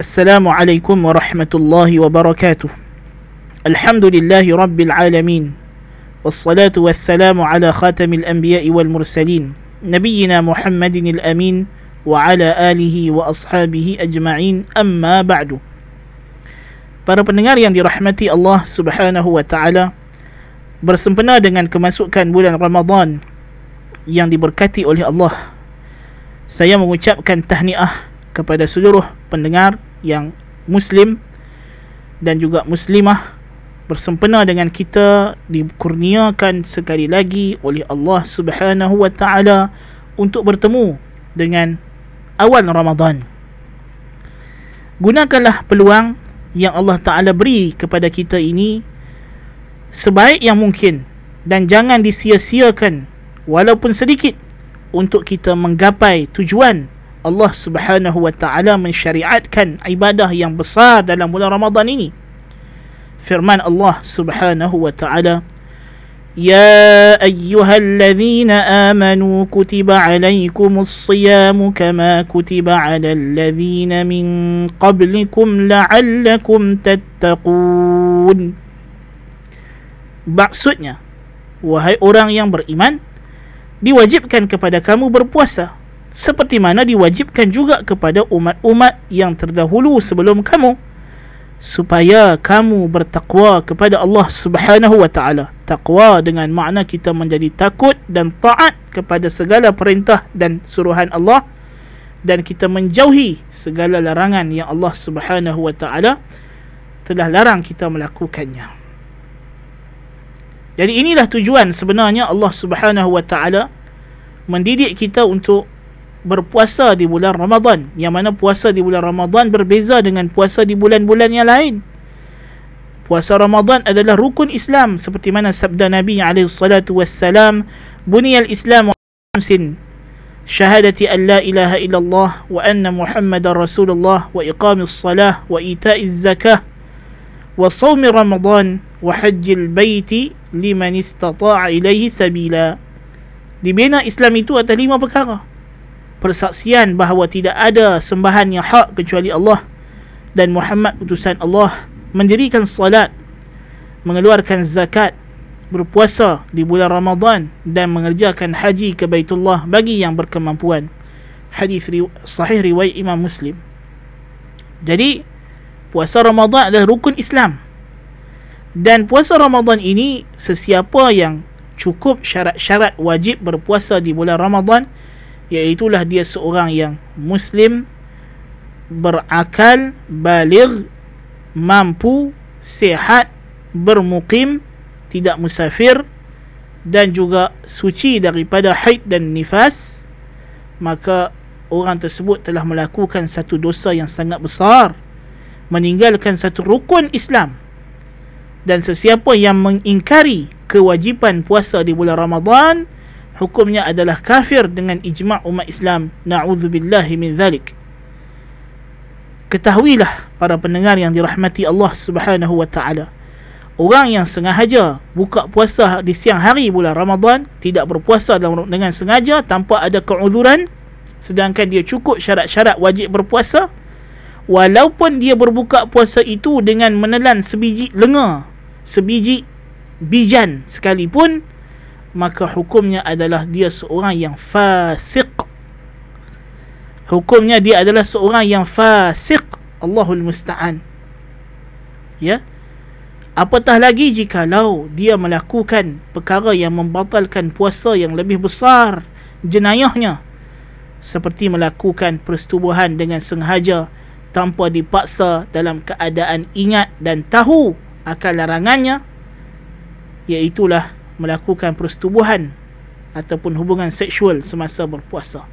السلام عليكم ورحمة الله وبركاته الحمد لله رب العالمين والصلاة والسلام على خاتم الأنبياء والمرسلين نبينا محمد الأمين وعلى آله وأصحابه أجمعين أما بعد Para pendengar yang dirahmati Allah Subhanahu wa taala bersempena dengan kemasukan bulan Ramadan yang diberkati oleh Allah saya mengucapkan tahniah kepada seluruh pendengar yang muslim dan juga muslimah bersempena dengan kita dikurniakan sekali lagi oleh Allah Subhanahu wa taala untuk bertemu dengan awal Ramadan. Gunakanlah peluang yang Allah Taala beri kepada kita ini sebaik yang mungkin dan jangan disia-siakan walaupun sedikit untuk kita menggapai tujuan Allah Subhanahu wa taala mensyariatkan ibadah yang besar dalam bulan Ramadan ini. Firman Allah Subhanahu wa taala يا أيها الذين آمنوا كتب عليكم الصيام كما كتب على الذين من قبلكم لعلكم تتقون Maksudnya, wahai orang yang beriman, diwajibkan kepada kamu berpuasa seperti mana diwajibkan juga kepada umat-umat yang terdahulu sebelum kamu supaya kamu bertakwa kepada Allah Subhanahu wa taala. Takwa dengan makna kita menjadi takut dan taat kepada segala perintah dan suruhan Allah dan kita menjauhi segala larangan yang Allah Subhanahu wa taala telah larang kita melakukannya. Jadi inilah tujuan sebenarnya Allah Subhanahu wa taala mendidik kita untuk berpuasa di bulan Ramadan. Yang mana puasa di bulan Ramadan berbeza dengan puasa di bulan-bulan yang lain. Puasa Ramadan adalah rukun Islam seperti mana sabda Nabi alaihi salatu wassalam buniyal Islam khamsin syahadati an la ilaha illallah wa anna muhammadar rasulullah wa iqamis salah wa ita'iz zakah wa sawmi Ramadan wa hajjil baiti liman istata'a ilaihi sabila. Dibina Islam itu atas lima perkara persaksian bahawa tidak ada sembahan yang hak kecuali Allah dan Muhammad utusan Allah mendirikan salat mengeluarkan zakat berpuasa di bulan Ramadan dan mengerjakan haji ke Baitullah bagi yang berkemampuan. Hadis sahih riwayat Imam Muslim. Jadi puasa Ramadan adalah rukun Islam. Dan puasa Ramadan ini sesiapa yang cukup syarat-syarat wajib berpuasa di bulan Ramadan iaitulah dia seorang yang muslim berakal baligh mampu sihat bermukim tidak musafir dan juga suci daripada haid dan nifas. Maka orang tersebut telah melakukan satu dosa yang sangat besar meninggalkan satu rukun Islam. Dan sesiapa yang mengingkari kewajipan puasa di bulan Ramadan hukumnya adalah kafir dengan ijma' umat Islam. Na'udzubillahi min dhalik. Ketahuilah para pendengar yang dirahmati Allah Subhanahu wa taala. Orang yang sengaja buka puasa di siang hari bulan Ramadan tidak berpuasa dengan sengaja tanpa ada keuzuran sedangkan dia cukup syarat-syarat wajib berpuasa walaupun dia berbuka puasa itu dengan menelan sebiji lenga sebiji bijan sekalipun maka hukumnya adalah dia seorang yang fasik hukumnya dia adalah seorang yang fasik Allahul Musta'an. Ya? Apatah lagi jikalau dia melakukan perkara yang membatalkan puasa yang lebih besar jenayahnya. Seperti melakukan persetubuhan dengan sengaja tanpa dipaksa dalam keadaan ingat dan tahu akan larangannya. Iaitulah melakukan persetubuhan ataupun hubungan seksual semasa berpuasa.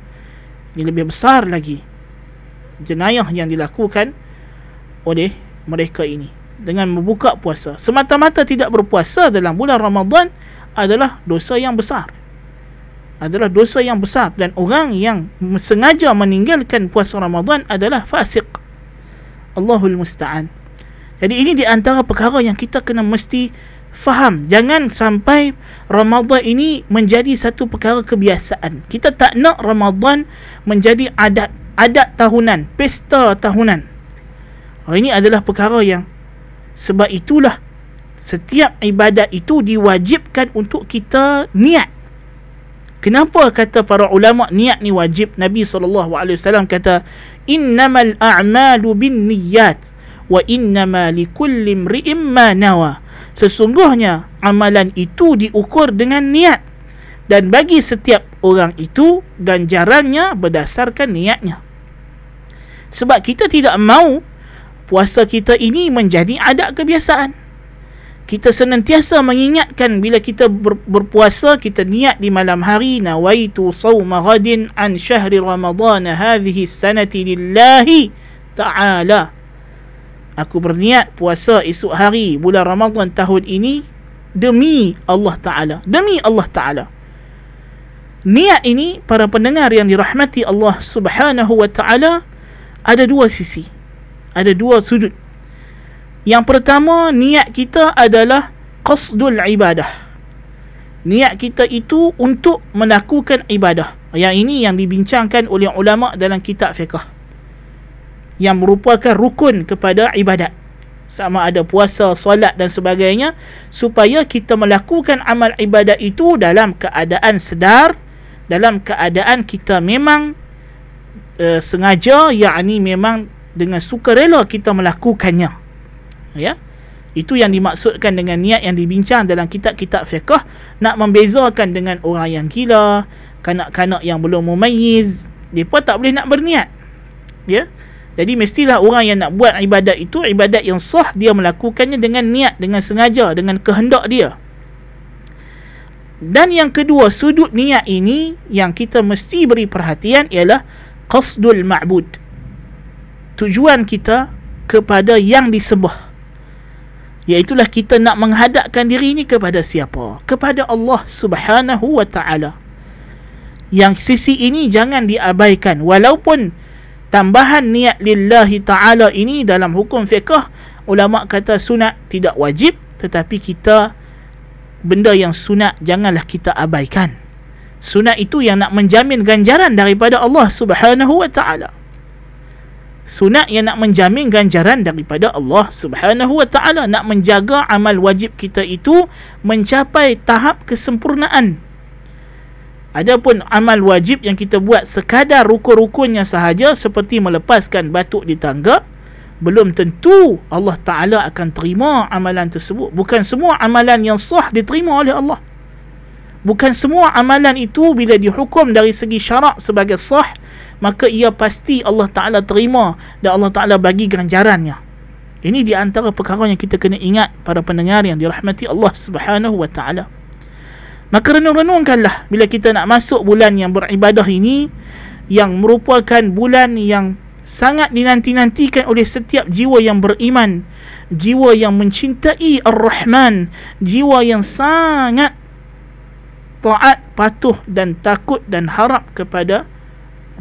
Ini lebih besar lagi jenayah yang dilakukan oleh mereka ini dengan membuka puasa. Semata-mata tidak berpuasa dalam bulan Ramadan adalah dosa yang besar. Adalah dosa yang besar dan orang yang sengaja meninggalkan puasa Ramadan adalah fasik. Allahul musta'an. Jadi ini di antara perkara yang kita kena mesti faham jangan sampai Ramadan ini menjadi satu perkara kebiasaan kita tak nak Ramadan menjadi adat adat tahunan pesta tahunan Ini adalah perkara yang sebab itulah setiap ibadat itu diwajibkan untuk kita niat. Kenapa kata para ulama niat ni wajib? Nabi SAW kata innamal a'malu bin niyat wa innama likulli imri'in ma nawa. Sesungguhnya amalan itu diukur dengan niat dan bagi setiap orang itu ganjarannya berdasarkan niatnya. Sebab kita tidak mahu puasa kita ini menjadi adat kebiasaan. Kita senantiasa mengingatkan bila kita ber, berpuasa kita niat di malam hari nawaitu sawma ghadin an syahri ramadhan hadhihi sanati lillahi ta'ala. Aku berniat puasa esok hari bulan Ramadan tahun ini demi Allah Ta'ala. Demi Allah Ta'ala. Niat ini para pendengar yang dirahmati Allah Subhanahu wa Ta'ala ada dua sisi ada dua sudut. Yang pertama, niat kita adalah qasdul ibadah. Niat kita itu untuk melakukan ibadah. Yang ini yang dibincangkan oleh ulama dalam kitab fiqh. Yang merupakan rukun kepada ibadat. Sama ada puasa, solat dan sebagainya. Supaya kita melakukan amal ibadat itu dalam keadaan sedar. Dalam keadaan kita memang uh, sengaja, yakni memang dengan sukarela kita melakukannya ya itu yang dimaksudkan dengan niat yang dibincang dalam kitab-kitab fiqh nak membezakan dengan orang yang gila kanak-kanak yang belum mumayyiz depa tak boleh nak berniat ya jadi mestilah orang yang nak buat ibadat itu ibadat yang sah dia melakukannya dengan niat dengan sengaja dengan kehendak dia. Dan yang kedua sudut niat ini yang kita mesti beri perhatian ialah qasdul ma'bud. Tujuan kita kepada yang disembah. Iaitulah kita nak menghadapkan diri ini kepada siapa? Kepada Allah Subhanahu wa taala. Yang sisi ini jangan diabaikan. Walaupun tambahan niat lillahi taala ini dalam hukum fiqh ulama kata sunat tidak wajib tetapi kita benda yang sunat janganlah kita abaikan. Sunat itu yang nak menjamin ganjaran daripada Allah Subhanahu wa taala. Sunat yang nak menjamin ganjaran daripada Allah Subhanahu wa taala nak menjaga amal wajib kita itu mencapai tahap kesempurnaan adapun amal wajib yang kita buat sekadar rukun-rukunnya sahaja seperti melepaskan batuk di tangga belum tentu Allah taala akan terima amalan tersebut. Bukan semua amalan yang sah diterima oleh Allah. Bukan semua amalan itu bila dihukum dari segi syarak sebagai sah maka ia pasti Allah Ta'ala terima dan Allah Ta'ala bagi ganjarannya. Ini di antara perkara yang kita kena ingat para pendengar yang dirahmati Allah Subhanahu Wa Ta'ala maka renung-renungkanlah bila kita nak masuk bulan yang beribadah ini yang merupakan bulan yang sangat dinanti-nantikan oleh setiap jiwa yang beriman jiwa yang mencintai Ar-Rahman jiwa yang sangat taat, patuh dan takut dan harap kepada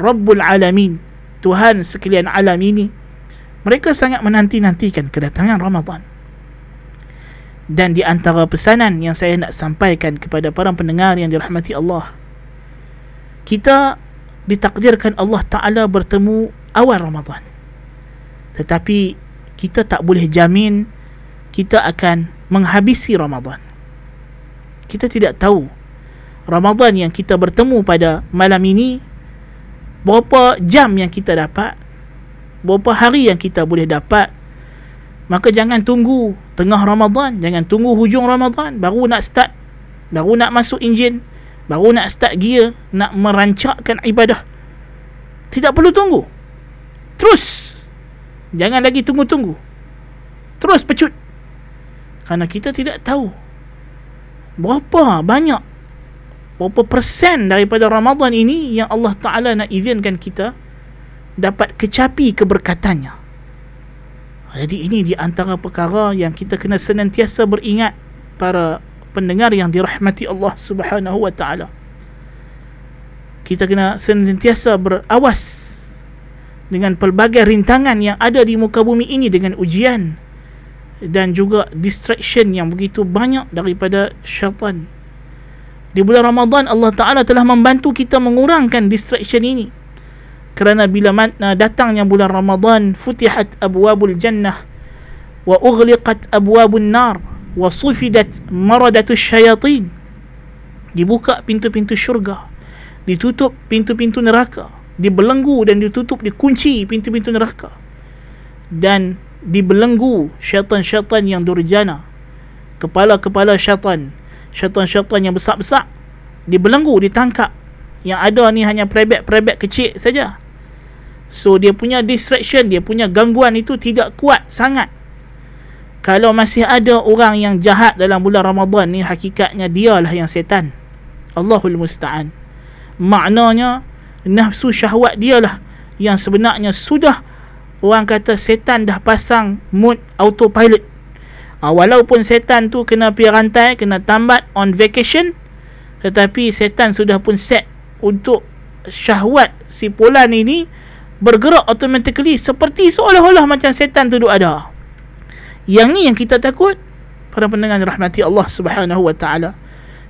Rabbul Alamin Tuhan sekalian alam ini. Mereka sangat menanti-nantikan kedatangan Ramadan dan di antara pesanan yang saya nak sampaikan kepada para pendengar yang dirahmati Allah kita ditakdirkan Allah Ta'ala bertemu awal Ramadan. Tetapi kita tak boleh jamin kita akan menghabisi Ramadan. Kita tidak tahu Ramadan yang kita bertemu pada malam ini berapa jam yang kita dapat berapa hari yang kita boleh dapat. Maka jangan tunggu tengah Ramadan jangan tunggu hujung Ramadan baru nak start baru nak masuk enjin baru nak start gear nak merancakkan ibadah. Tidak perlu tunggu. Terus. Jangan lagi tunggu-tunggu. Terus pecut. Kerana kita tidak tahu berapa banyak berapa persen daripada Ramadan ini yang Allah Ta'ala nak izinkan kita dapat kecapi keberkatannya jadi ini di antara perkara yang kita kena senantiasa beringat para pendengar yang dirahmati Allah Subhanahu Wa Ta'ala. Kita kena senantiasa berawas dengan pelbagai rintangan yang ada di muka bumi ini dengan ujian dan juga distraction yang begitu banyak daripada syaitan. Di bulan Ramadan Allah Ta'ala telah membantu kita mengurangkan distraction ini kerana bila mana datangnya bulan Ramadan futihat abwabul jannah wa ughliqat abwabun nar wa sufidat maradatus syayatin. Dibuka pintu-pintu syurga ditutup pintu-pintu neraka dibelenggu dan ditutup dikunci pintu-pintu neraka. Dan dibelenggu syaitan-syaitan yang durjana kepala-kepala syaitan syaitan-syaitan yang besar-besar dibelenggu ditangkap. Yang ada ni hanya perebet-perebet kecil saja so dia punya distraction dia punya gangguan itu tidak kuat sangat. Kalau masih ada orang yang jahat dalam bulan Ramadan ni hakikatnya dialah yang setan. Allahul Musta'an. Maknanya nafsu syahwat dialah yang sebenarnya sudah orang kata setan dah pasang mode autopilot. Ha, walaupun setan tu kena pergi rantai kena tambat on vacation tetapi setan sudah pun set untuk syahwat si polan ini bergerak automatically seperti seolah-olah macam setan tu ada. Yang ni yang kita takut para pendengar rahmati Allah Subhanahu wa taala.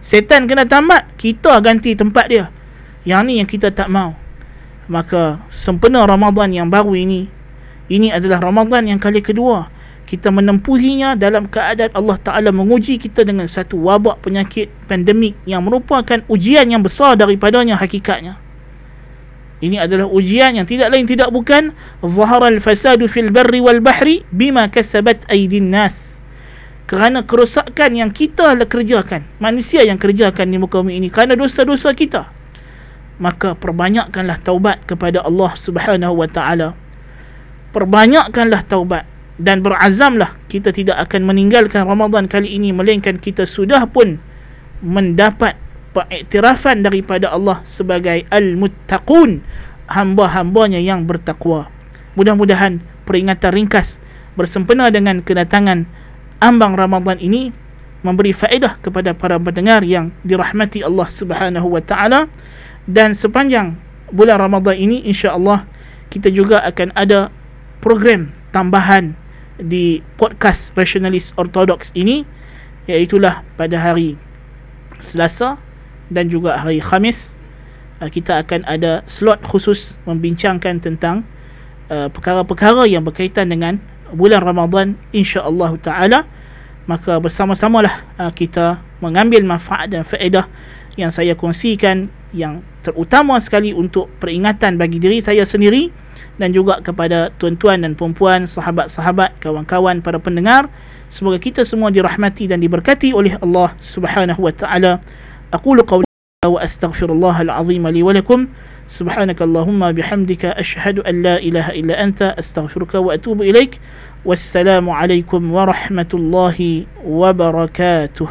Setan kena tamat kita ganti tempat dia. Yang ni yang kita tak mau. Maka sempena Ramadan yang baru ini ini adalah Ramadan yang kali kedua. Kita menempuhinya dalam keadaan Allah Ta'ala menguji kita dengan satu wabak penyakit pandemik yang merupakan ujian yang besar daripadanya hakikatnya. Ini adalah ujian yang tidak lain tidak bukan zahara al-fasadu fil barri wal bahri bima kasabat aydin nas. Kerana kerosakan yang kita lah kerjakan, manusia yang kerjakan di muka bumi ini kerana dosa-dosa kita. Maka perbanyakkanlah taubat kepada Allah Subhanahu wa taala perbanyakkanlah taubat dan berazamlah kita tidak akan meninggalkan Ramadan kali ini melainkan kita sudah pun mendapat pengiktirafan daripada Allah sebagai al-muttaqun hamba-hambanya yang bertakwa. Mudah-mudahan peringatan ringkas bersempena dengan kedatangan ambang Ramadan ini memberi faedah kepada para pendengar yang dirahmati Allah Subhanahu wa taala. Dan sepanjang bulan Ramadan ini insya-Allah kita juga akan ada program tambahan di podcast rasionalis ortodoks ini iaitulah pada hari Selasa dan juga hari Khamis uh, kita akan ada slot khusus membincangkan tentang uh, perkara-perkara yang berkaitan dengan bulan Ramadan insya-Allah taala maka bersama-samalah uh, kita mengambil manfaat dan faedah yang saya kongsikan yang terutama sekali untuk peringatan bagi diri saya sendiri dan juga kepada tuan-tuan dan puan-puan, sahabat-sahabat, kawan-kawan para pendengar. Semoga kita semua dirahmati dan diberkati oleh Allah Subhanahu wa taala. Qawli wa astaghfirullah al-azim li wa lakum. سبحانك اللهم بحمدك أشهد أن لا إله إلا أنت أستغفرك وأتوب إليك والسلام عليكم ورحمة الله وبركاته